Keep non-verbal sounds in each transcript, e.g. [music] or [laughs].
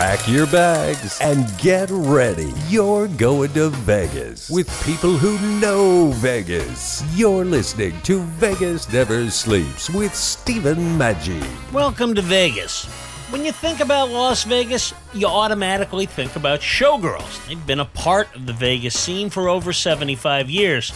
Pack your bags and get ready. You're going to Vegas with people who know Vegas. You're listening to Vegas Never Sleeps with Stephen Maggi. Welcome to Vegas. When you think about Las Vegas, you automatically think about showgirls. They've been a part of the Vegas scene for over 75 years.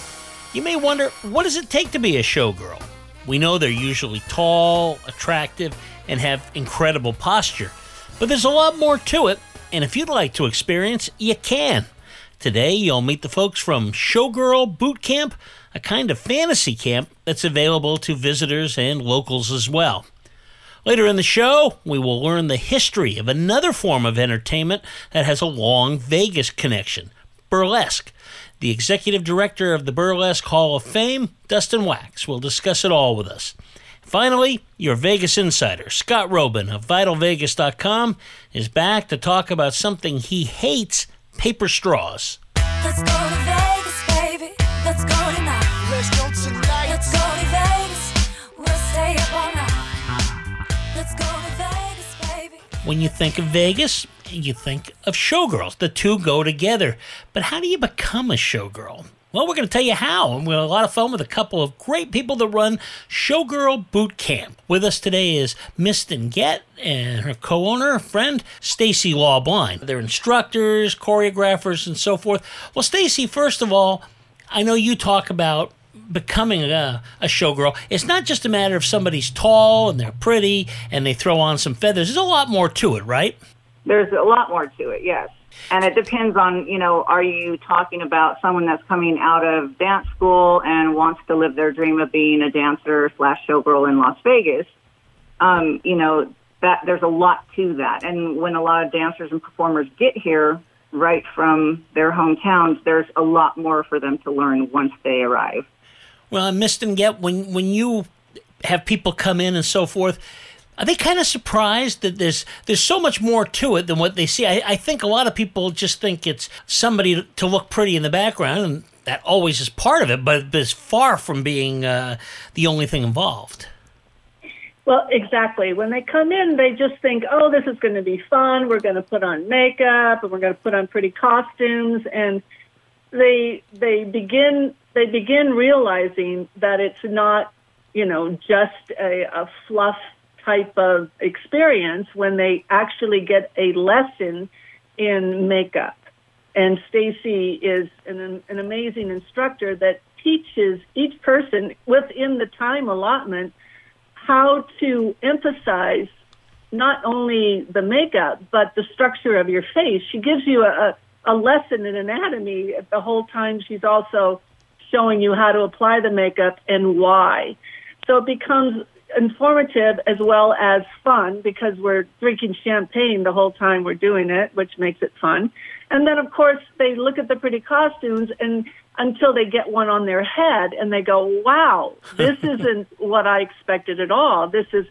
You may wonder, what does it take to be a showgirl? We know they're usually tall, attractive, and have incredible posture. But there's a lot more to it, and if you'd like to experience, you can. Today, you'll meet the folks from Showgirl Boot Camp, a kind of fantasy camp that's available to visitors and locals as well. Later in the show, we will learn the history of another form of entertainment that has a long Vegas connection burlesque. The executive director of the Burlesque Hall of Fame, Dustin Wax, will discuss it all with us. Finally, your Vegas insider, Scott Roeben of VitalVegas.com, is back to talk about something he hates paper straws. Let's go to Vegas, baby. Let's go tonight. Let's go tonight. Let's go to Vegas. We'll stay up all night. Let's go to Vegas, baby. When you think of Vegas, you think of showgirls. The two go together. But how do you become a showgirl? Well, we're going to tell you how. And we had a lot of fun with a couple of great people that run Showgirl Boot Camp. With us today is Miss Get and her co-owner, friend, Stacy Lawblind. They're instructors, choreographers, and so forth. Well, Stacy, first of all, I know you talk about becoming a, a showgirl. It's not just a matter of somebody's tall and they're pretty and they throw on some feathers. There's a lot more to it, right? There's a lot more to it, yes. And it depends on, you know, are you talking about someone that's coming out of dance school and wants to live their dream of being a dancer slash showgirl in Las Vegas? Um, you know, that there's a lot to that. And when a lot of dancers and performers get here right from their hometowns, there's a lot more for them to learn once they arrive. Well, Miss Get when when you have people come in and so forth, are they kind of surprised that there's there's so much more to it than what they see? I, I think a lot of people just think it's somebody to look pretty in the background, and that always is part of it, but it's far from being uh, the only thing involved. Well, exactly. When they come in, they just think, "Oh, this is going to be fun. We're going to put on makeup and we're going to put on pretty costumes." And they they begin they begin realizing that it's not, you know, just a, a fluff type of experience when they actually get a lesson in makeup. And Stacy is an, an amazing instructor that teaches each person within the time allotment how to emphasize not only the makeup but the structure of your face. She gives you a, a lesson in anatomy the whole time she's also showing you how to apply the makeup and why. So it becomes informative as well as fun because we're drinking champagne the whole time we're doing it, which makes it fun. And then, of course, they look at the pretty costumes and until they get one on their head and they go, wow, this [laughs] isn't what I expected at all. This is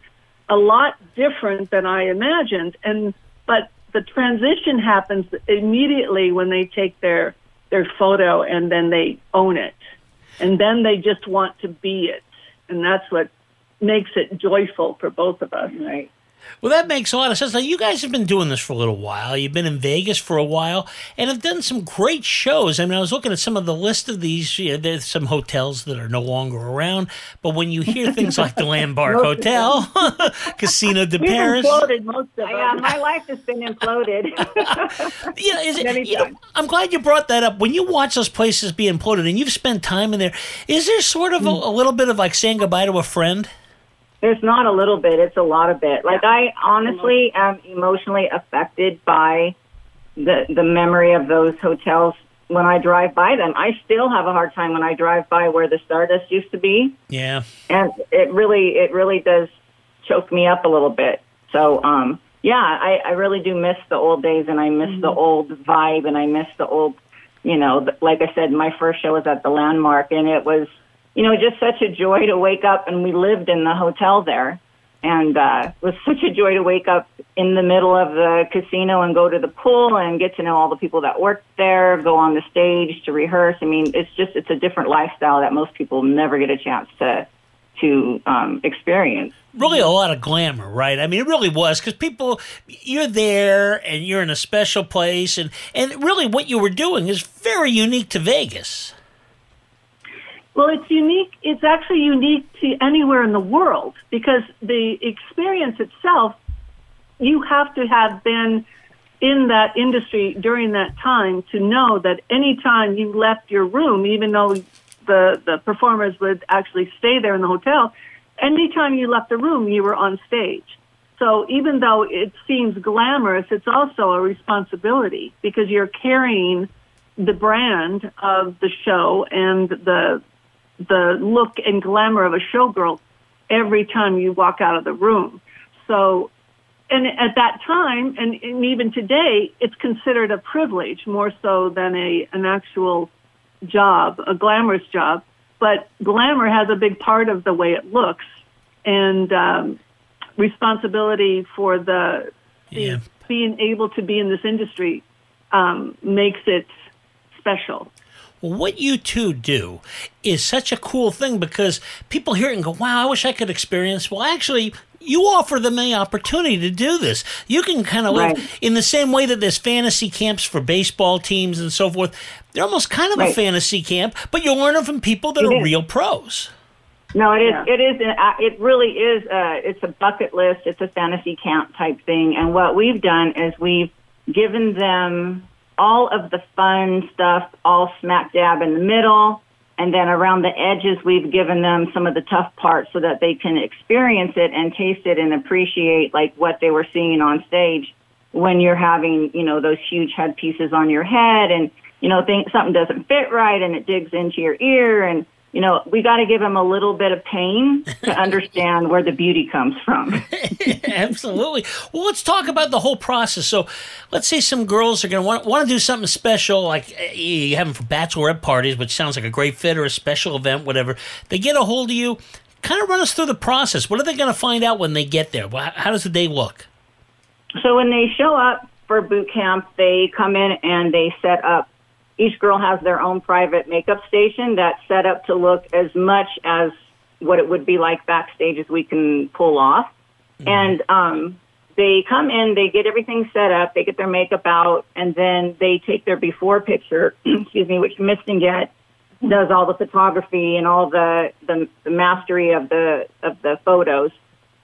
a lot different than I imagined. And, but the transition happens immediately when they take their, their photo and then they own it. And then they just want to be it. And that's what makes it joyful for both of us. Right. Well, that makes a lot of sense. Now, you guys have been doing this for a little while. You've been in Vegas for a while and have done some great shows. I mean, I was looking at some of the list of these. You know, there's some hotels that are no longer around. But when you hear things like the Landmark [laughs] Hotel, [laughs] Casino de [laughs] We've Paris, imploded most of them. Yeah, my life has been imploded. you know, is it, you know. I'm glad you brought that up. When you watch those places be imploded and you've spent time in there, is there sort of a, hmm. a little bit of like saying goodbye to a friend? There's not a little bit, it's a lot of bit. Like I honestly am emotionally affected by the the memory of those hotels when I drive by them. I still have a hard time when I drive by where the Stardust used to be. Yeah. And it really it really does choke me up a little bit. So um yeah, I, I really do miss the old days and I miss the old vibe and I miss the old you know, th- like I said, my first show was at the landmark and it was you know, just such a joy to wake up. And we lived in the hotel there, and uh, it was such a joy to wake up in the middle of the casino and go to the pool and get to know all the people that worked there, go on the stage to rehearse. I mean, it's just it's a different lifestyle that most people never get a chance to to um, experience. really a lot of glamour, right? I mean, it really was because people, you're there and you're in a special place, and and really what you were doing is very unique to Vegas. Well, it's unique. It's actually unique to anywhere in the world because the experience itself, you have to have been in that industry during that time to know that anytime you left your room, even though the, the performers would actually stay there in the hotel, anytime you left the room, you were on stage. So even though it seems glamorous, it's also a responsibility because you're carrying the brand of the show and the the look and glamour of a showgirl every time you walk out of the room. So, and at that time, and, and even today, it's considered a privilege more so than a an actual job, a glamorous job. But glamour has a big part of the way it looks, and um, responsibility for the Yeah. being able to be in this industry um, makes it special. Well, what you two do is such a cool thing because people hear it and go, wow, I wish I could experience. Well, actually, you offer them the opportunity to do this. You can kind of live in the same way that there's fantasy camps for baseball teams and so forth. They're almost kind of a fantasy camp, but you're learning from people that It are is. real pros. No, it is. Yeah. It is. uh, It really is. Uh, it's a bucket list. It's a fantasy camp type thing. And what we've done is we've given them all of the fun stuff, all smack dab in the middle, and then around the edges, we've given them some of the tough parts so that they can experience it and taste it and appreciate like what they were seeing on stage when you're having, you know, those huge headpieces on your head and you know, think something doesn't fit right and it digs into your ear and you know, we got to give them a little bit of pain to [laughs] understand where the beauty comes from. [laughs] Absolutely. Well, let's talk about the whole process. So, let's say some girls are going to want, want to do something special, like eh, you have them for bachelorette parties, which sounds like a great fit, or a special event, whatever. They get a hold of you. Kind of run us through the process. What are they going to find out when they get there? How does the day look? So when they show up for boot camp, they come in and they set up. Each girl has their own private makeup station that's set up to look as much as what it would be like backstage as we can pull off. And um, they come in, they get everything set up, they get their makeup out, and then they take their before picture, [clears throat] excuse me, which Miss Get does all the photography and all the, the the mastery of the of the photos.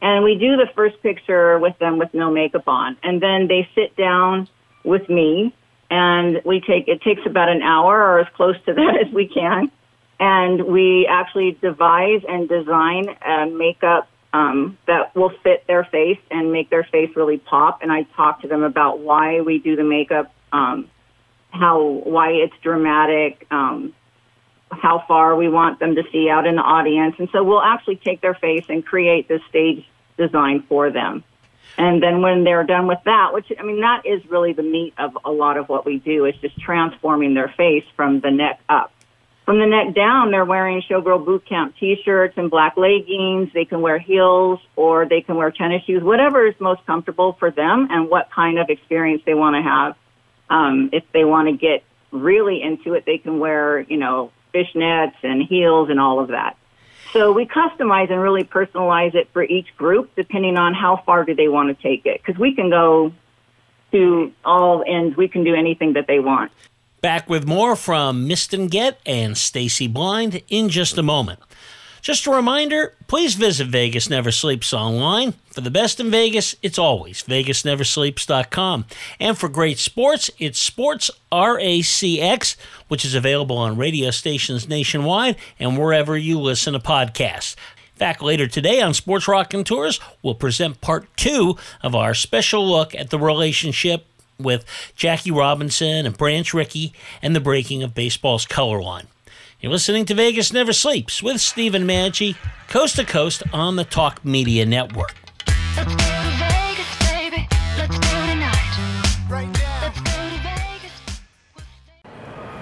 And we do the first picture with them with no makeup on, and then they sit down with me, and we take it takes about an hour or as close to [laughs] that as we can, and we actually devise and design a makeup um, that will fit their face and make their face really pop. And I talk to them about why we do the makeup, um, how why it's dramatic, um, how far we want them to see out in the audience. And so we'll actually take their face and create this stage design for them. And then when they're done with that, which I mean, that is really the meat of a lot of what we do is just transforming their face from the neck up. From the neck down, they're wearing Showgirl Boot Camp t-shirts and black leggings. They can wear heels or they can wear tennis shoes, whatever is most comfortable for them and what kind of experience they want to have. Um, if they want to get really into it, they can wear, you know, fishnets and heels and all of that. So we customize and really personalize it for each group depending on how far do they want to take it. Because we can go to all ends. We can do anything that they want. Back with more from Miston Get and Stacy Blind in just a moment. Just a reminder, please visit Vegas Never Sleeps online. For the best in Vegas, it's always VegasNeverSleeps.com. And for great sports, it's Sports RACX, which is available on radio stations nationwide and wherever you listen to podcasts. Fact, later today on Sports Rock and Tours, we'll present part two of our special look at the relationship with Jackie Robinson and Branch Rickey and the breaking of baseball's color line. You're listening to Vegas Never Sleeps with Stephen Maggi, coast to coast on the Talk Media Network. Let's go to Vegas, baby. Let's go tonight. Let's go to Vegas.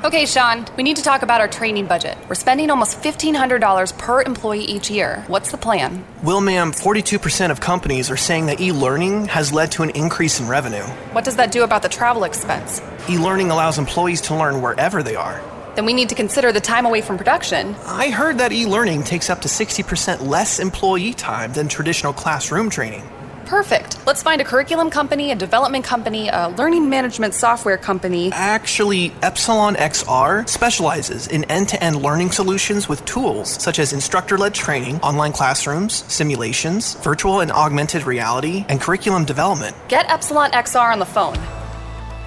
Okay, Sean, we need to talk about our training budget. We're spending almost $1,500 per employee each year. What's the plan? Well, ma'am, 42% of companies are saying that e learning has led to an increase in revenue. What does that do about the travel expense? E learning allows employees to learn wherever they are. Then we need to consider the time away from production. I heard that e learning takes up to 60% less employee time than traditional classroom training. Perfect. Let's find a curriculum company, a development company, a learning management software company. Actually, Epsilon XR specializes in end to end learning solutions with tools such as instructor led training, online classrooms, simulations, virtual and augmented reality, and curriculum development. Get Epsilon XR on the phone.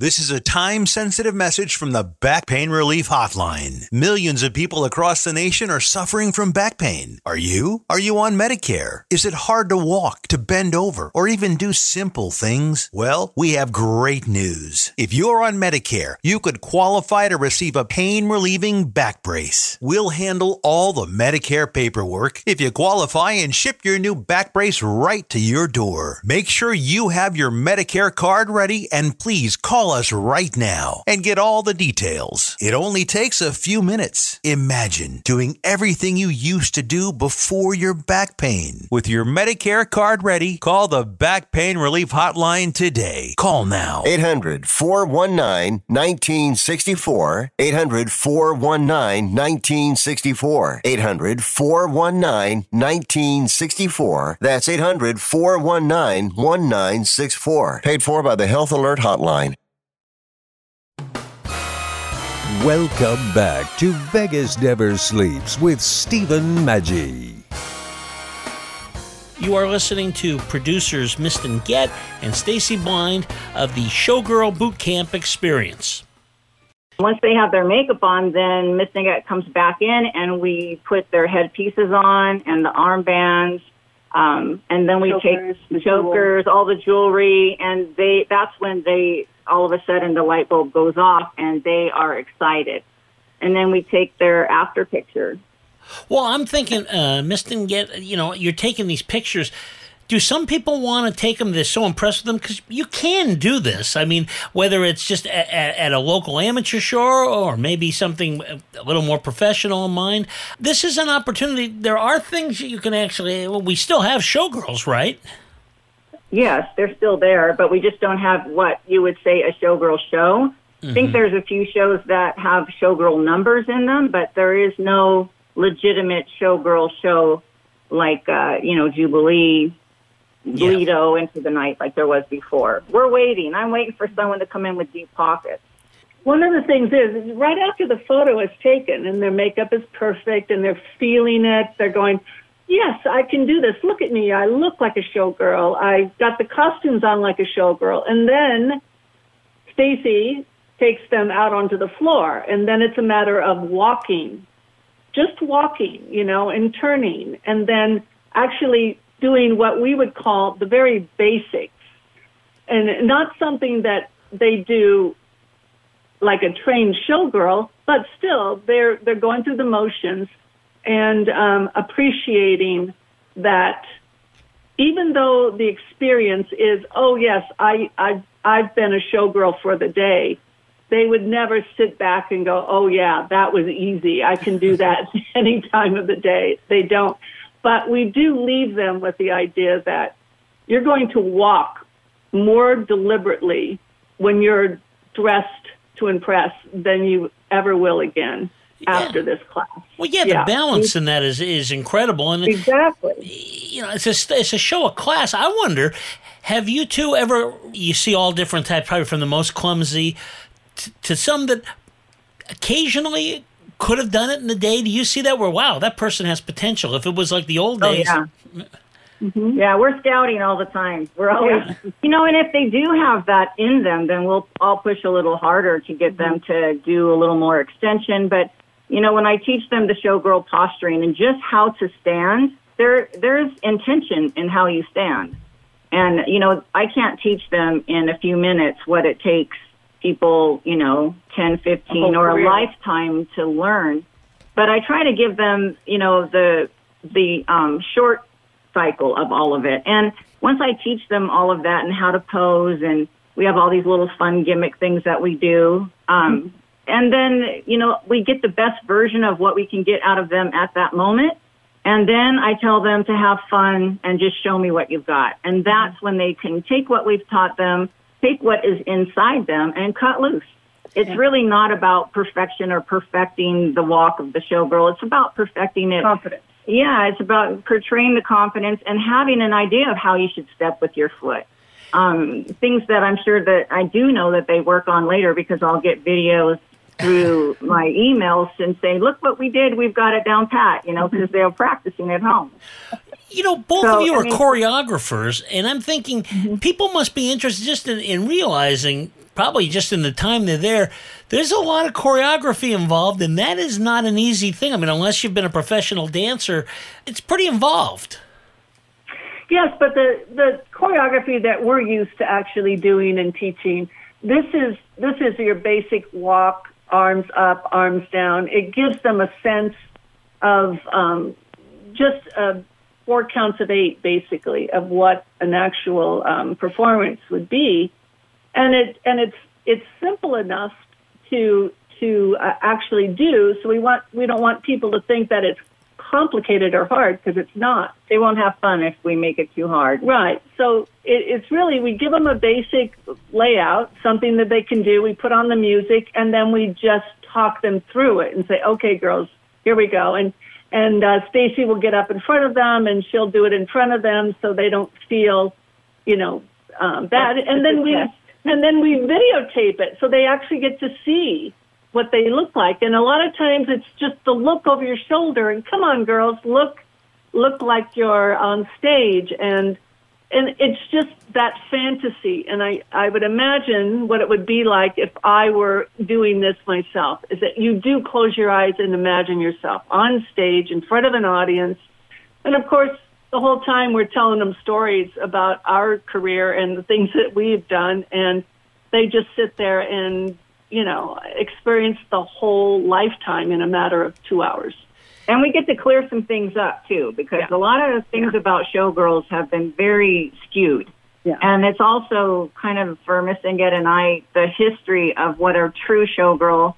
This is a time sensitive message from the Back Pain Relief Hotline. Millions of people across the nation are suffering from back pain. Are you? Are you on Medicare? Is it hard to walk, to bend over, or even do simple things? Well, we have great news. If you're on Medicare, you could qualify to receive a pain relieving back brace. We'll handle all the Medicare paperwork if you qualify and ship your new back brace right to your door. Make sure you have your Medicare card ready and please call us right now and get all the details. It only takes a few minutes. Imagine doing everything you used to do before your back pain. With your Medicare card ready, call the Back Pain Relief Hotline today. Call now. 800 419 1964. 800 419 1964. 800 419 1964. That's 800 419 1964. Paid for by the Health Alert Hotline. Welcome back to Vegas Never Sleeps with Stephen Maggi. You are listening to producers Miston Get and Stacy Blind of the Showgirl Boot Camp Experience. Once they have their makeup on, then Miss Nugget comes back in and we put their headpieces on and the armbands. Um, and then we Chokers, the take chokers, all the jewelry, and they that's when they all of a sudden the light bulb goes off and they are excited. And then we take their after picture. Well, I'm thinking, uh, Miston Get, you know, you're taking these pictures. Do some people want to take them? They're so impressed with them because you can do this. I mean, whether it's just at, at, at, a local amateur show or maybe something a little more professional in mind, this is an opportunity. There are things that you can actually. Well, we still have showgirls, right? Yes, they're still there, but we just don't have what you would say a showgirl show. I think there's a few shows that have showgirl numbers in them, but there is no legitimate showgirl show like uh, you know Jubilee, Lido into the night like there was before. We're waiting. I'm waiting for someone to come in with deep pockets. One of the things is right after the photo is taken and their makeup is perfect and they're feeling it, they're going, Yes, I can do this. Look at me. I look like a showgirl. I got the costumes on like a showgirl. And then Stacy takes them out onto the floor and then it's a matter of walking. Just walking, you know, and turning and then actually doing what we would call the very basics. And not something that they do like a trained showgirl, but still they're they're going through the motions and um, appreciating that even though the experience is, oh yes, I I've I've been a showgirl for the day, they would never sit back and go, oh yeah, that was easy. I can do that [laughs] [laughs] any time of the day. They don't. But we do leave them with the idea that you're going to walk more deliberately when you're dressed to impress than you ever will again after this class. Well, yeah, the balance in that is is incredible, and exactly, you know, it's a it's a show of class. I wonder, have you two ever? You see all different types, probably from the most clumsy to, to some that occasionally could have done it in the day. Do you see that where wow, that person has potential? If it was like the old Oh, days. yeah. Mm-hmm. Yeah, we're scouting all the time. We're always, you know, and if they do have that in them, then we'll all push a little harder to get them mm-hmm. to do a little more extension. But you know, when I teach them the showgirl posturing and just how to stand, there there's intention in how you stand. And you know, I can't teach them in a few minutes what it takes people, you know, 10, 15 whole or a lifetime to learn. But I try to give them, you know, the the um, short cycle of all of it. And once I teach them all of that and how to pose, and we have all these little fun gimmick things that we do. Um, and then, you know, we get the best version of what we can get out of them at that moment. And then I tell them to have fun and just show me what you've got. And that's when they can take what we've taught them, take what is inside them, and cut loose. It's really not about perfection or perfecting the walk of the showgirl. It's about perfecting it. Confidence. Yeah, it's about portraying the confidence and having an idea of how you should step with your foot. Um, things that I'm sure that I do know that they work on later because I'll get videos through my emails and say, look what we did. We've got it down pat, you know, because they're practicing at home. You know, both So, of you I are mean- choreographers, and I'm thinking Mm-hmm. people must be interested just in, in realizing, probably just in the time they're there, there's a lot of choreography involved, and that is not an easy thing. I mean, unless you've been a professional dancer, it's pretty involved. Yes, but the the choreography that we're used to actually doing and teaching, this is this is your basic walk, arms up, arms down. It gives them a sense of um, just uh, four counts of eight, basically, of what an actual um, performance would be, and it and it's it's simple enough to to uh, actually do. So we want we don't want people to think that it's complicated or hard because it's not. They won't have fun if we make it too hard. Right. So it, it's really we give them a basic layout, something that they can do. We put on the music, and then we just talk them through it and say, "Okay, girls, here we go." And and uh, Stacy will get up in front of them, and she'll do it in front of them, so they don't feel, you know, um, bad. And then we and then we videotape it, so they actually get to see what they look like. And a lot of times, it's just the look over your shoulder, and come on, girls, look look like you're on stage. And and it's just that fantasy. And i i would imagine what it would be like if i were doing this myself is that you do close your eyes and imagine yourself on stage in front of an audience. And of course the whole time we're telling them stories about our career and the things that we've done. And they just sit there and you know experience the whole lifetime in a matter of two hours And we get to clear some things up too, because a lot of the things about showgirls have been very skewed. Yeah. And it's also kind of for Miss Inget and I, the history of what a true showgirl,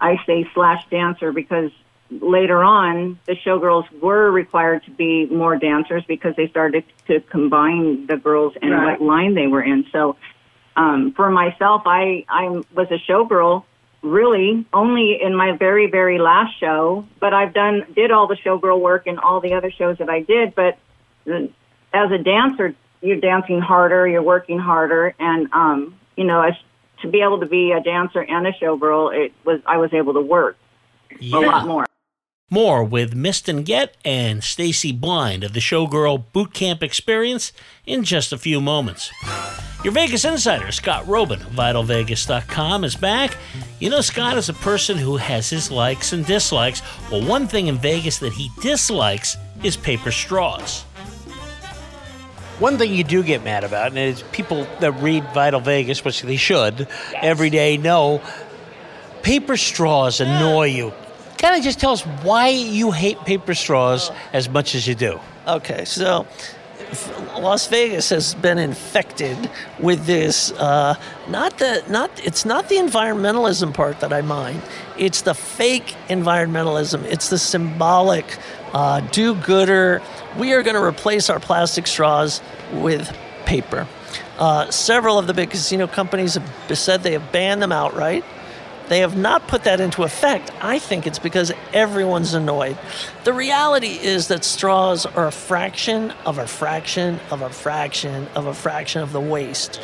I say slash dancer, because later on the showgirls were required to be more dancers because they started to combine the girls and Right. what line they were in. So um, for myself, I, I was a showgirl really only in my very very last show but i've done did all the showgirl work in all the other shows that i did but as a dancer you're dancing harder you're working harder and um you know as to be able to be a dancer and a showgirl it was i was able to work a lot more More with Miston Get and Stacy Blind of the Showgirl Boot Camp Experience in just a few moments. Your Vegas insider, Scott Roeben of VitalVegas.com, is back. You know, Scott is a person who has his likes and dislikes. Well, one thing in Vegas that he dislikes is paper straws. One thing you do get mad about, and it's people that read Vital Vegas, which they should, every day know paper straws annoy you. Kind of just tell us why you hate paper straws as much as you do. Okay, so f- Las Vegas has been infected with this. Uh, not the not it's not the environmentalism part that I mind. It's the fake environmentalism. It's the symbolic uh, do-gooder. We are going to replace our plastic straws with paper. Uh, several of the big casino companies have said they have banned them outright. They have not put that into effect. I think it's because everyone's annoyed. The reality is that straws are a fraction of a fraction of a fraction of a fraction of the waste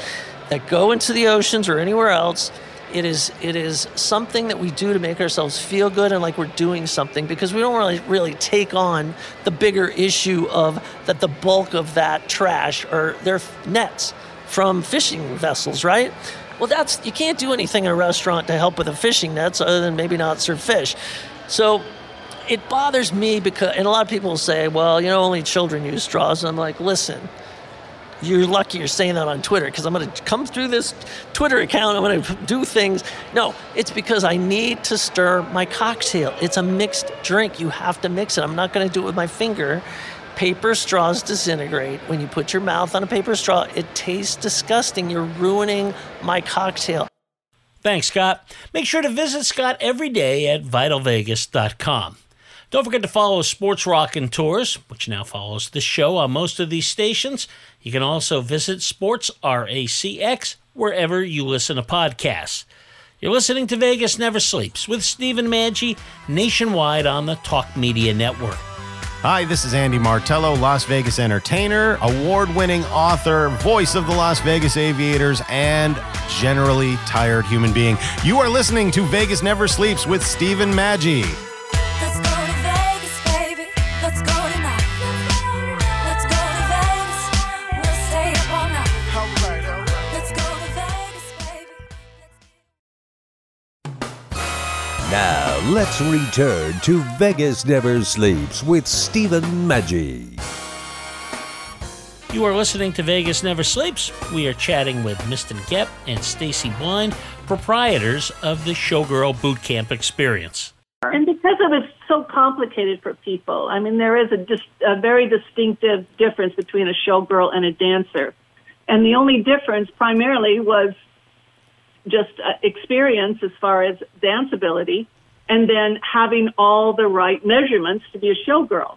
that go into the oceans or anywhere else. It is it is something that we do to make ourselves feel good and like we're doing something because we don't really really take on the bigger issue of that the bulk of that trash are their nets from fishing vessels, right? Well, that's you can't do anything in a restaurant to help with the fishing nets other than maybe not serve fish. So it bothers me because, and a lot of people say, well, you know, only children use straws. And I'm like, listen, you're lucky you're saying that on Twitter because I'm going to come through this Twitter account. I'm going to do things. No, it's because I need to stir my cocktail. It's a mixed drink. You have to mix it. I'm not going to do it with my finger. Paper straws disintegrate. When you put your mouth on a paper straw, it tastes disgusting. You're ruining my cocktail. Thanks, Scott. Make sure to visit Scott every day at vitalvegas.com. Don't forget to follow Sports Rockin' Tours, which now follows the show on most of these stations. You can also visit Sports RACX wherever you listen to podcasts. You're listening to Vegas Never Sleeps with Stephen Maggi nationwide on the Talk Media Network. Hi, this is Andy Martello, Las Vegas entertainer, award winning author, voice of the Las Vegas Aviators, and generally tired human being. You are listening to Vegas Never Sleeps with Stephen Maggi. Let's return to Vegas Never Sleeps with Stephen Maggi. You are listening to Vegas Never Sleeps. We are chatting with Miston Gepp and Stacy Blind, proprietors of the Showgirl Boot Camp Experience. And because it was so complicated for people, I mean, there is a, dis- a very distinctive difference between a showgirl and a dancer. And the only difference primarily was just uh, experience as far as dance ability and then having all the right measurements to be a showgirl.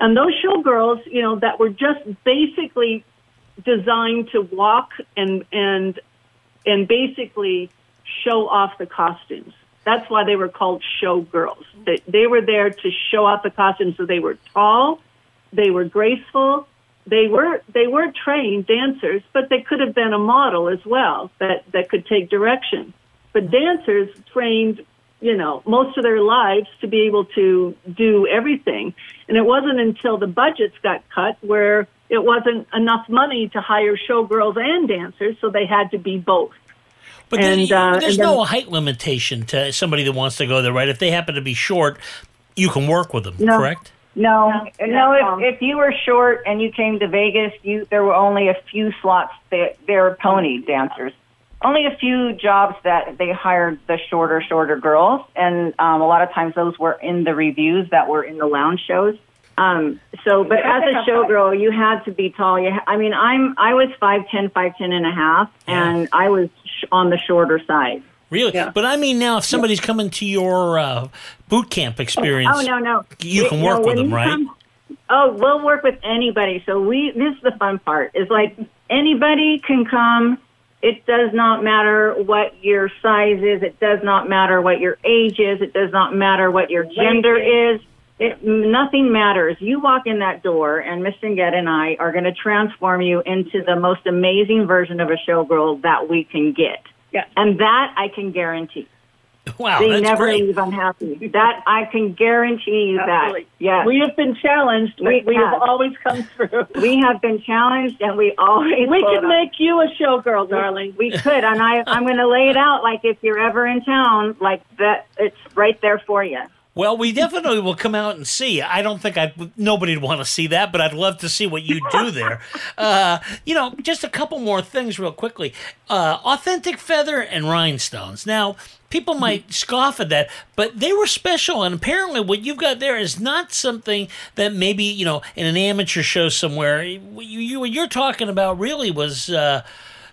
And those showgirls, you know, that were just basically designed to walk and and and basically show off the costumes. That's why they were called showgirls. They, they were there to show off the costumes. So they were tall, they were graceful, they were they were trained dancers, but they could have been a model as well that that could take direction. But dancers trained, you know, most of their lives to be able to do everything. And it wasn't until the budgets got cut where it wasn't enough money to hire showgirls and dancers, so they had to be both. But And, then, uh, there's and then- no height limitation to somebody that wants to go there, right? If they happen to be short, you can work with them, No. correct? No, No, no. no. If, if you were short and you came to Vegas, you there were only a few slots. That there were pony dancers. Only a few jobs that they hired the shorter, shorter girls, and um, a lot of times those were in the reviews that were in the lounge shows. Um, so, but as a showgirl, you had to be tall. You, ha- I mean, I'm I was five ten, five ten and a half, and I was sh- on the shorter side. Really? But I mean, now if somebody's coming to your uh, boot camp experience, Oh no, no. you We- can no, work with them, right? come- oh, we'll work with anybody. So we this is the fun part. Is like anybody can come. It does not matter what your size is. It does not matter what your age is. It does not matter what your gender is. It, nothing matters. You walk in that door, and Miss Singette and I are going to transform you into the most amazing version of a showgirl that we can get. Yeah. And that I can guarantee. [laughs] Wow, they that's never great. leave unhappy. That I can guarantee you Absolutely. that. Yes. We have been challenged. We We, we have. have. always come through. [laughs] We have been challenged, and we always. We could make you a showgirl, darling. We could, and I, I'm going to lay it out like if you're ever in town, like that, it's right there for you. Well, we definitely will come out and see. I don't think I nobody'd want to see that, but I'd love to see what you do there. [laughs] uh, you know, just a couple more things real quickly. Uh, authentic feather and rhinestones. Now, people might scoff at that, but they were special, and apparently, what you've got there is not something that maybe you know in an amateur show somewhere. You, you what you're talking about really was. Uh,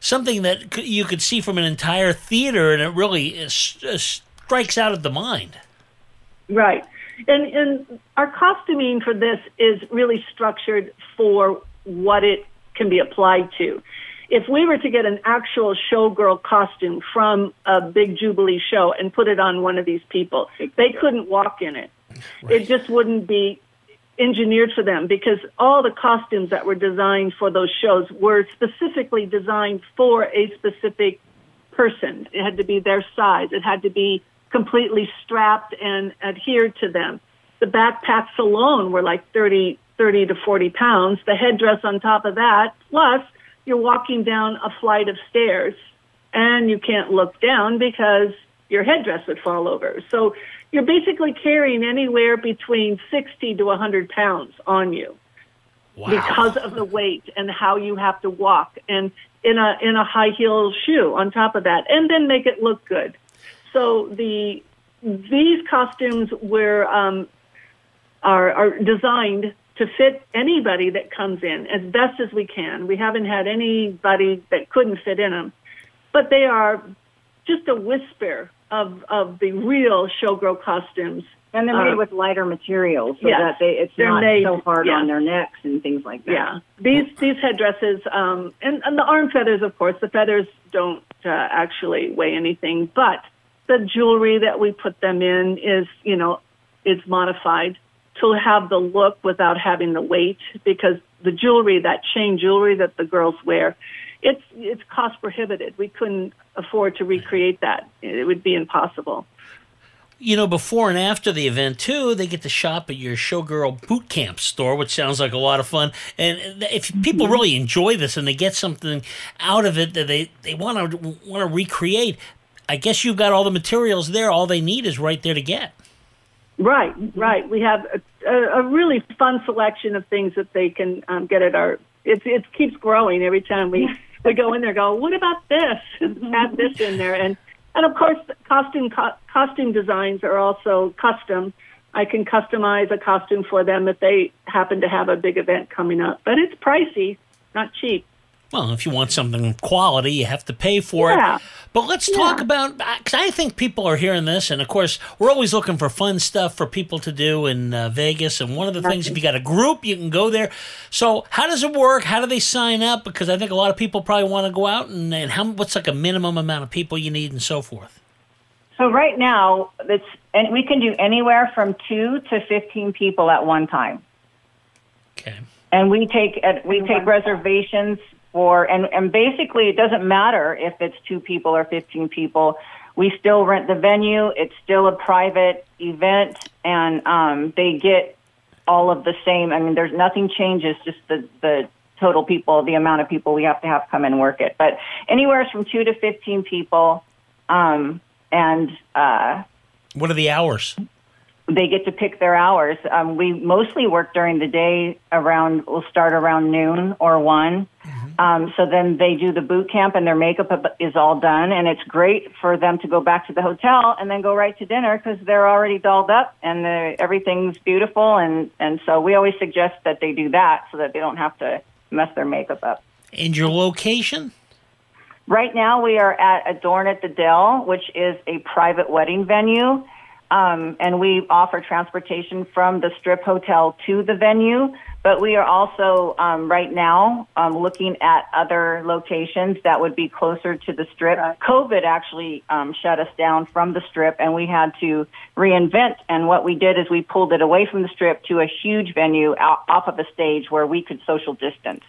Something that you could see from an entire theater, and it really uh, strikes out of the mind. Right. And and our costuming for this is really structured for what it can be applied to. If we were to get an actual showgirl costume from a big Jubilee show and put it on one of these people, they couldn't walk in it. It just wouldn't be engineered for them because all the costumes that were designed for those shows were specifically designed for a specific person. It had to be their size. It had to be completely strapped and adhered to them. The backpacks alone were like 30, 30 to 40 pounds. The headdress on top of that, plus you're walking down a flight of stairs and you can't look down because your headdress would fall over. So you're basically carrying anywhere between 60 to 100 pounds on you. because of the weight and how you have to walk and in a in a high heel shoe on top of that, and then make it look good. So the these costumes were um, are, are designed to fit anybody that comes in as best as we can. We haven't had anybody that couldn't fit in them, but they are just a whisper of of the real showgirl costumes. And they're made Uh, with lighter materials so yes, that they it's not made- so hard yeah. on their necks and things like that. Yeah, these these headdresses um, and, and the arm feathers, of course, the feathers don't uh, actually weigh anything, but the jewelry that we put them in is, you know, is modified to have the look without having the weight because the jewelry, that chain jewelry that the girls wear, it's it's cost prohibitive. We couldn't afford to recreate that. It would be impossible. You know, before and after the event, too, they get to shop at your Showgirl Boot Camp store, which sounds like a lot of fun. And if people mm-hmm. really enjoy this and they get something out of it that they, they want to want to recreate, I guess you've got all the materials there. All they need is right there to get. Right, right. We have a, a, really fun selection of things that they can um, get at our. It it keeps growing every time we we go in there. Go, what about this? [laughs] Add this in there, and and of course, costume co- costume designs are also custom. I can customize a costume for them if they happen to have a big event coming up, but it's pricey, not cheap. Well, if you want something quality, you have to pay for Yeah. it. But let's talk about because I think people are hearing this, and of course, we're always looking for fun stuff for people to do in uh, Vegas. And one of the things, if you got a group, you can go there. So, how does it work? How do they sign up? Because I think a lot of people probably want to go out, and, and how what's like a minimum amount of people you need, and so forth. So right now, it's and we can do anywhere from two to fifteen people at one time. Okay. And we take uh, we take reservations for and and basically it doesn't matter if it's two people or fifteen people. We still rent the venue. It's still a private event, and um, they get all of the same. I mean, there's nothing changes. Just the the total people, the amount of people we have to have come and work it. But anywhere from two to fifteen people, um, and uh, What are the hours? They get to pick their hours. Um, we mostly work during the day around, we'll start around noon or one. Um, so then they do the boot camp and their makeup is all done. And it's great for them to go back to the hotel and then go right to dinner because they're already dolled up and everything's beautiful. And, and so we always suggest that they do that so that they don't have to mess their makeup up. And your location? Right now, we are at Adorn at the Dell, which is a private wedding venue. Um, and we offer transportation from the strip hotel to the venue. But we are also um, right now um, looking at other locations that would be closer to the strip. COVID actually um, shut us down from the strip, and we had to reinvent. And what we did is we pulled it away from the strip to a huge venue out, off of a stage where we could social distance.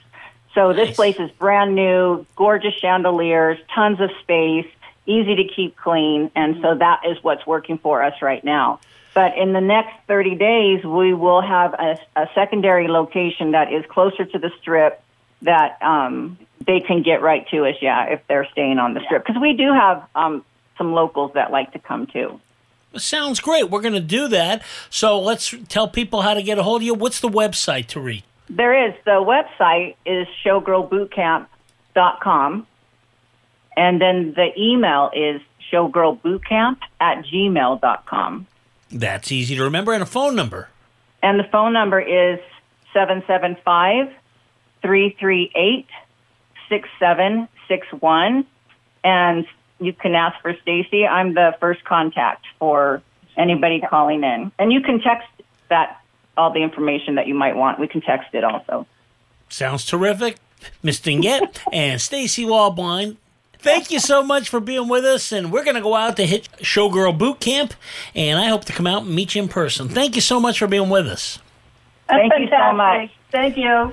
So this place is brand new, gorgeous chandeliers, tons of space, easy to keep clean, and so that is what's working for us right now. But in the next 30 days, we will have a, a secondary location that is closer to the strip that um, they can get right to us, yeah, if they're staying on the strip. Because we do have um, some locals that like to come too. Sounds great. We're going to do that. So let's tell people how to get a hold of you. What's the website to read? There is. The website is showgirlbootcamp.com. And then the email is showgirlbootcamp at gmail.com. That's easy to remember, and a phone number. And the phone number is 775 338 6761. And you can ask for Stacy. I'm the first contact for anybody calling in. And you can text that, all the information that you might want. We can text it also. Sounds terrific. Miss Dinget [laughs] and Stacy Wallblind. Thank you so much for being with us, and we're going to go out to hit Showgirl Boot Camp, and I hope to come out and meet you in person. Thank you so much for being with us. Thank you so much. Thank you.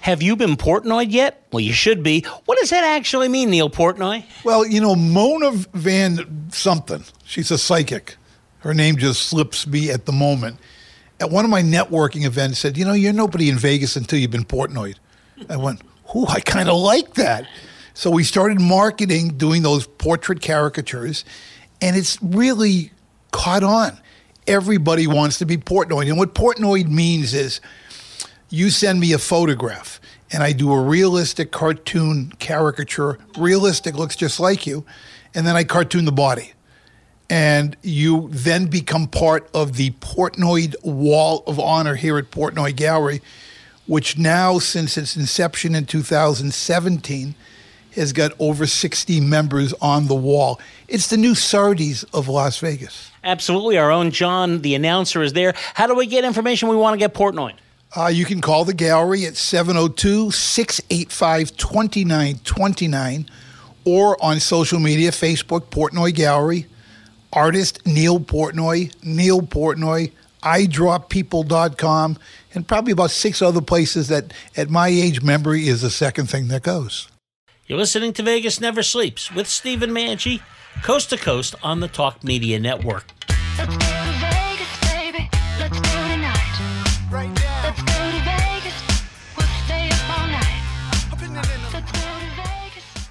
Have you been Portnoy yet? Well, you should be. What does that actually mean, Neil Portnoy? Well, you know, Mona Van something. She's a psychic. Her name just slips me at the moment. At one of my networking events, said, "You know, you're nobody in Vegas until you've been Portnoy." I went, "Ooh, I kind of like that." So we started marketing, doing those portrait caricatures, and it's really caught on. everybody wants to be Portnoy. And what Portnoy means is you send me a photograph and I do a realistic cartoon caricature. Realistic looks just like you. And then I cartoon the body. And you then become part of the Portnoy Wall of Honor here at Portnoy Gallery, which now, since its inception in 2017, has got over 60 members on the wall. It's the new Sardi's of Las Vegas. Absolutely. Our own John, the announcer, is there. How do we get information we want to get Portnoy? Uh, you can call the gallery at 702 685 2929 or on social media Facebook, Portnoy Gallery, artist Neil Portnoy, Neil Portnoy, iDrawPeople.com, and probably about six other places that at my age, memory is the second thing that goes. You're listening to Vegas Never Sleeps with Stephen Manchi, coast to coast on the Talk Media Network. Let's go to Vegas, baby. Let's go tonight. Right now. Let's go to Vegas. We'll stay up all night. Let's go to Vegas.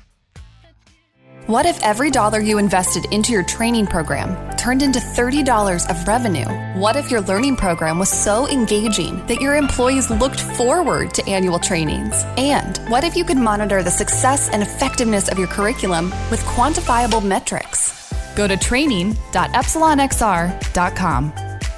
What if every dollar you invested into your training program turned into $30 of revenue? What if your learning program was so engaging that your employees looked forward to annual trainings? And what if you could monitor the success and effectiveness of your curriculum with quantifiable metrics? Go to training.epsilonxr.com.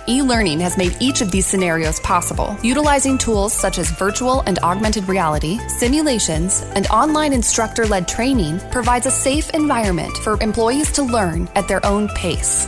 E learning has made each of these scenarios possible, utilizing tools such as virtual and augmented reality, simulations, and online instructor led training provides a safe environment for employees to learn at their own pace.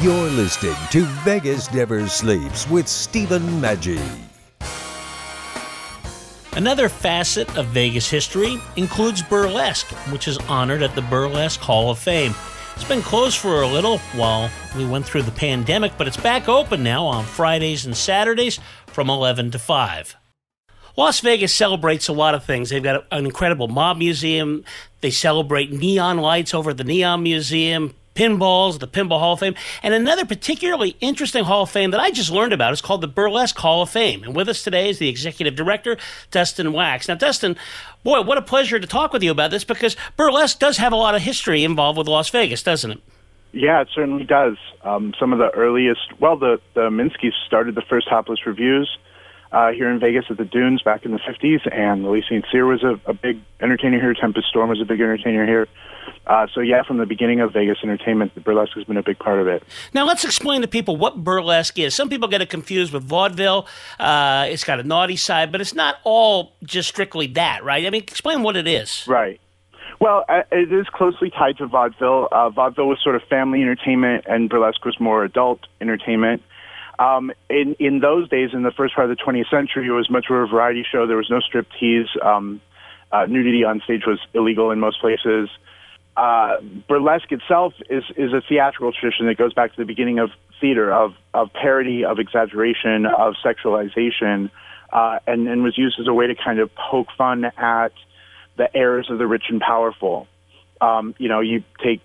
You're listening to Vegas Never Sleeps with Stephen Maggi. Another facet of Vegas history includes burlesque, which is honored at the Burlesque Hall of Fame. It's been closed for a little while we went through the pandemic, but it's back open now on Fridays and Saturdays from 11 to 5. Las Vegas celebrates a lot of things. They've got an incredible mob museum. They celebrate neon lights over at the Neon Museum, pinballs, the Pinball Hall of Fame, and another particularly interesting Hall of Fame that I just learned about is called the Burlesque Hall of Fame. And with us today is the executive director, Dustin Wax. Now, Dustin, boy, what a pleasure to talk with you about this because burlesque does have a lot of history involved with Las Vegas, doesn't it? Yeah, it certainly does. Um, some of the earliest, well, the the Minskys started the first topless revues uh, here in Vegas at the Dunes back in the 50s, and Lili St. Cyr was a, a big entertainer here. Tempest Storm was a big entertainer here. Uh, so, yeah, from the beginning of Vegas entertainment, the burlesque has been a big part of it. Now, let's explain to people what burlesque is. Some people get it confused with vaudeville. Uh, it's got a naughty side, but it's not all just strictly that, right? I mean, explain what it is. Right. Well, uh, it is closely tied to vaudeville. Uh, vaudeville was sort of family entertainment, and burlesque was more adult entertainment. Um, in in those days, in the first part of the 20th century, it was much more a variety show. There was no striptease. Um, uh, nudity on stage was illegal in most places. Uh, burlesque itself is is a theatrical tradition that goes back to the beginning of theater, of of parody, of exaggeration, of sexualization, uh, and and was used as a way to kind of poke fun at the heirs of the rich and powerful. Um, you know, you take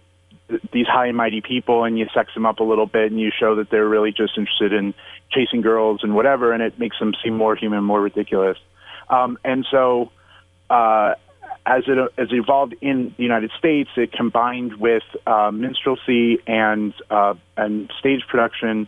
these high and mighty people and you sex them up a little bit and you show that they're really just interested in chasing girls and whatever, and it makes them seem more human, more ridiculous. Um, and so, uh, as it as it evolved in the United States, it combined with uh, minstrelsy and uh, and stage production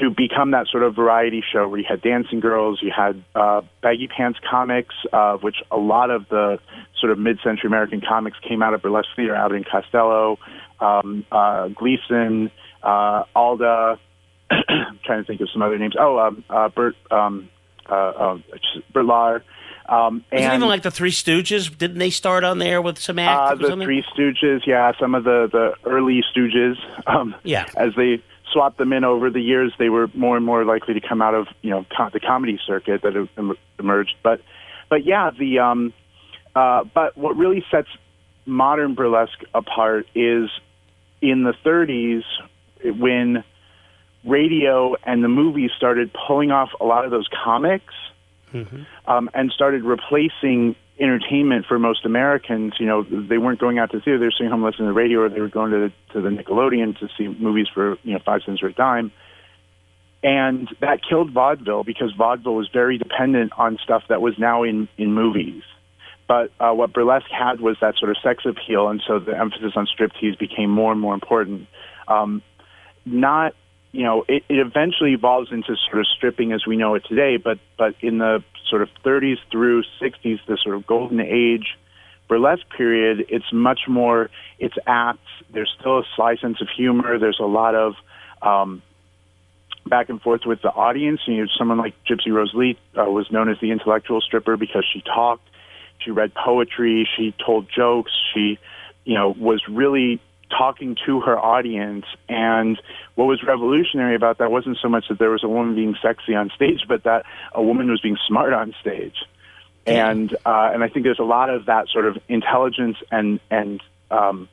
to become that sort of variety show where you had dancing girls, you had uh, baggy pants comics, uh, which a lot of the sort of mid-century American comics came out of burlesque theater, Abbott and Costello, um, uh, Gleason, uh, Alda. [clears throat] I'm trying to think of some other names. Oh, um, uh, Bert, um, uh, uh, Bert Lahr. Um, and even like the Three Stooges? Didn't they start on there with some acts uh, the something? Three Stooges, yeah, some of the the early Stooges. Um, Yeah. As they swapped them in over the years, they were more and more likely to come out of you know co- the comedy circuit that em- emerged. But but yeah, the um, uh, but what really sets modern burlesque apart is in the 30s when radio and the movies started pulling off a lot of those comics um, and started replacing entertainment for most Americans. You know, they weren't going out to theater; they were staying home listening to the radio, or they were going to the, to the Nickelodeon to see movies for you know five cents or a dime. And that killed vaudeville because vaudeville was very dependent on stuff that was now in in movies. But uh, what burlesque had was that sort of sex appeal, and so the emphasis on striptease became more and more important. Um, not you know, it, it eventually evolves into sort of stripping as we know it today, but but in the sort of 30s through 60s, the sort of golden age burlesque period, it's much more, it's acts. There's still a sly sense of humor. There's a lot of um, back and forth with the audience. You know, someone like Gypsy Rose Lee uh, was known as the intellectual stripper because she talked, she read poetry, she told jokes, she, you know, was really talking to her audience. And what was revolutionary about that wasn't so much that there was a woman being sexy on stage, but that a woman was being smart on stage. And uh, and I think there's a lot of that sort of intelligence and and um,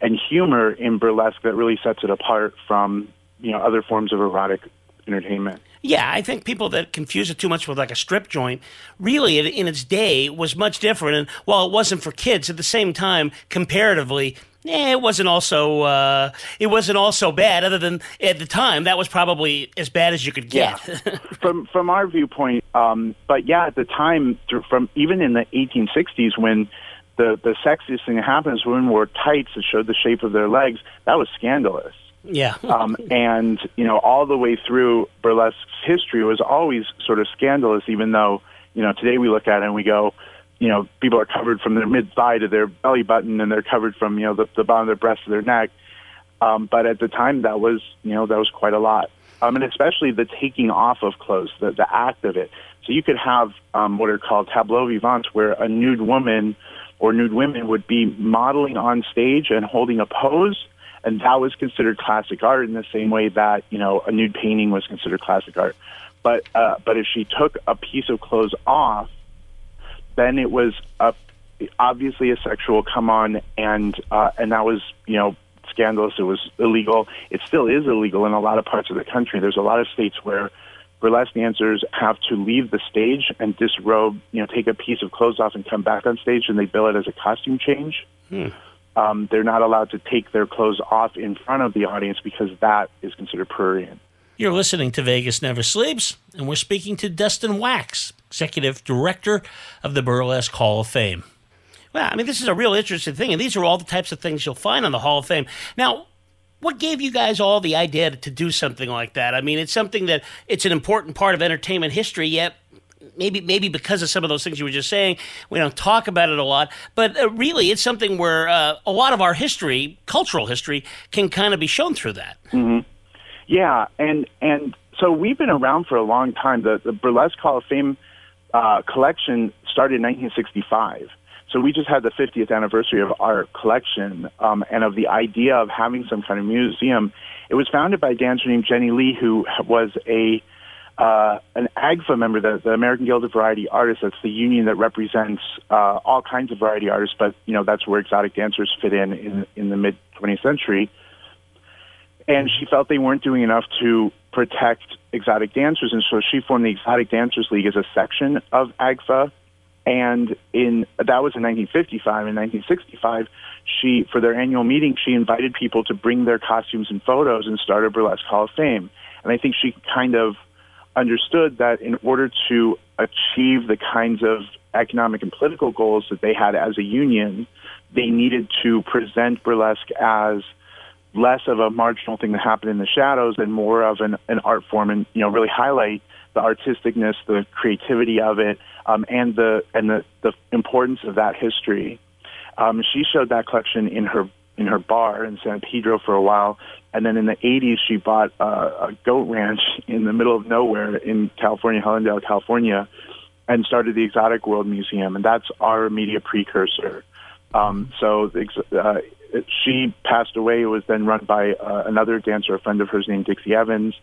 and humor in burlesque that really sets it apart from you know other forms of erotic entertainment. Yeah, I think people that confuse it too much with like a strip joint, really in, in its day was much different. And while it wasn't for kids, at the same time, comparatively, eh, it wasn't also uh, it wasn't also bad. Other than at the time, that was probably as bad as you could get. [laughs] from from our viewpoint, um, but yeah, at the time, from even in the 1860s, when the the sexiest thing that happens, women wore tights that showed the shape of their legs. That was scandalous. Yeah. [laughs] um, and you know, all the way through burlesque's history was always sort of scandalous. Even though you know today we look at it and we go, you know, people are covered from their mid thigh to their belly button, and they're covered from you know the, the bottom of their breast to their neck. Um, but at the time, that was you know that was quite a lot. Um, and especially the taking off of clothes, the the act of it. So you could have um, what are called tableaux vivants, where a nude woman or nude women would be modeling on stage and holding a pose, and that was considered classic art in the same way that you know a nude painting was considered classic art. But uh, but if she took a piece of clothes off, then it was a, obviously a sexual come on, and uh, and that was you know scandalous. It was illegal. It still is illegal in a lot of parts of the country. There's a lot of states where burlesque dancers have to leave the stage and disrobe, you know, take a piece of clothes off and come back on stage, and they bill it as a costume change. Hmm. Um, they're not allowed to take their clothes off in front of the audience because that is considered prurient. You're listening to Vegas Never Sleeps, and we're speaking to Dustin Wax, Executive Director of the Burlesque Hall of Fame. Well, I mean, this is a real interesting thing, and these are all the types of things you'll find on the Hall of Fame. Now, what gave you guys all the idea to do something like that? I mean, it's something that it's an important part of entertainment history, yet maybe maybe because of some of those things you were just saying, we don't talk about it a lot. But uh, really, it's something where uh, a lot of our history, cultural history, can kind of be shown through that. hmm Yeah, and and so we've been around for a long time. The the Burlesque Hall of Fame uh, collection started in 1965. So we just had the 50th anniversary of our collection um, and of the idea of having some kind of museum. It was founded by a dancer named Jenny Lee, who was a uh, an AGVA member, the, the American Guild of Variety Artists. That's the union that represents uh, all kinds of variety artists, but you know that's where exotic dancers fit in in, in the mid 20th century. And she felt they weren't doing enough to protect exotic dancers, and so she formed the Exotic Dancers League as a section of AGVA. And in that was in 1955. In 1965, she for their annual meeting, she invited people to bring their costumes and photos and start a burlesque Hall of Fame. And I think she kind of understood that in order to achieve the kinds of economic and political goals that they had as a union, they needed to present burlesque as less of a marginal thing that happened in the shadows and more of an, an art form and you know really highlight the artisticness the creativity of it um, and the and the, the importance of that history. Um, she showed that collection in her in her bar in San Pedro for a while and then in the 80s she bought a, a goat ranch in the middle of nowhere in California Helendale California and started the Exotic World Museum and that's our media precursor um, so uh, she passed away. It was then run by uh, another dancer, a friend of hers named Dixie Evans,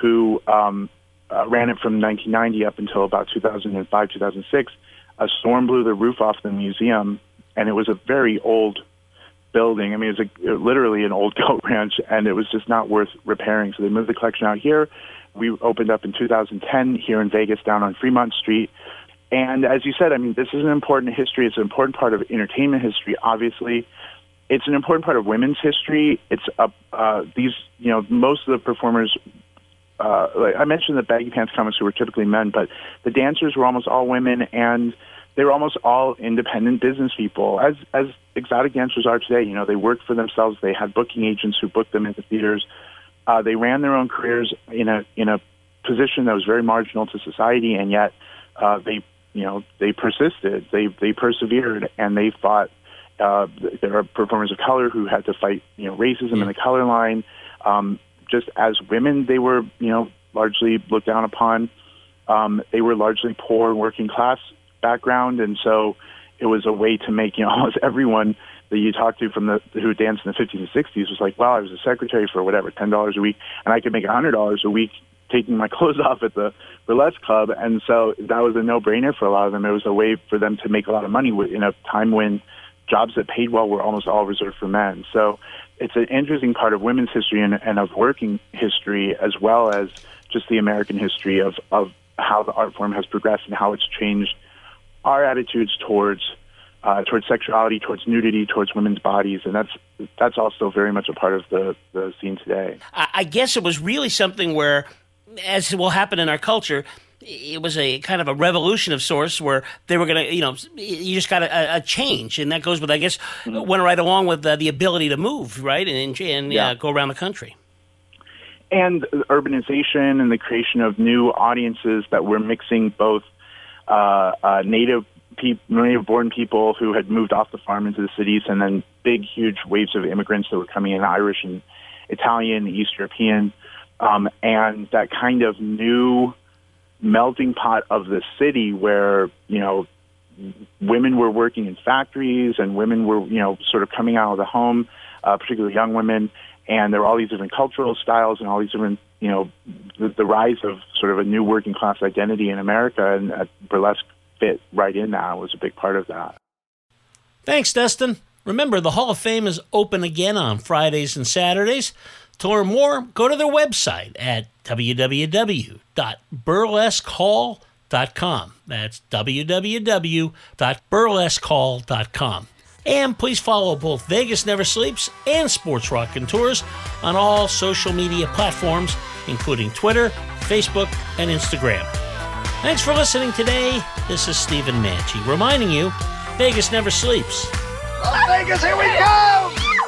who um, uh, ran it from 1990 up until about 2005, 2006. A storm blew the roof off the museum, and it was a very old building. I mean, it was a, literally an old [laughs] goat ranch, and it was just not worth repairing. So they moved the collection out here. We opened up in 2010 here in Vegas, down on Fremont Street. And as you said, I mean, this is an important history. It's an important part of entertainment history, obviously. It's an important part of women's history. It's uh, uh, these, you know, most of the performers. Uh, like I mentioned the baggy pants comics who were typically men, but the dancers were almost all women, and they were almost all independent business people, as as exotic dancers are today. You know, they worked for themselves. They had booking agents who booked them into theaters. Uh, they ran their own careers in a in a position that was very marginal to society, and yet uh, they you know they persisted. They they persevered, and they fought. Uh, there are performers of color who had to fight you know racism in the color line. Um, just as women, they were you know largely looked down upon. Um, they were largely poor and working class background, and so it was a way to make you know [laughs] almost everyone that you talked to from the who danced in the 50s and 60s was like, wow, I was a secretary for whatever ten dollars a week, and I could make a hundred dollars a week taking my [laughs] clothes off at the burlesque club, and so that was a no-brainer for a lot of them. It was a way for them to make a lot of money in a time when jobs that paid well were almost all reserved for men. So it's an interesting part of women's history and, and of working history, as well as just the American history of of how the art form has progressed and how it's changed our attitudes towards uh, towards sexuality, towards nudity, towards women's bodies, and that's that's also very much a part of the the scene today. I, guess it was really something where, as will happen in our culture, it was a kind of a revolution of sorts where they were going to, you know, you just got a, a change, and that goes with, I guess, went right along with uh, the ability to move, right, and and Yeah. uh, go around the country. and urbanization and the creation of new audiences that were mixing both uh, uh, native peop native born people who had moved off the farm into the cities, and then big, huge waves of immigrants that were coming in, Irish and Italian, East European, um, and that kind of new melting pot of the city where you know women were working in factories and women were you know sort of coming out of the home, uh, particularly young women, and there were all these different cultural styles and all these different you know the, the rise of sort of a new working class identity in America, and uh, burlesque fit right in that was a big part of that. Thanks, Dustin. Remember, the Hall of Fame is open again on Fridays and Saturdays. To learn more, go to their website at www.burlesquehall.com. That's www.burlesquehall.com. And please follow both Vegas Never Sleeps and Sports Rock and Tours on all social media platforms, including Twitter, Facebook, and Instagram. Thanks for listening today. This is Stephen Manchi reminding you Vegas never sleeps. Vegas, here we go!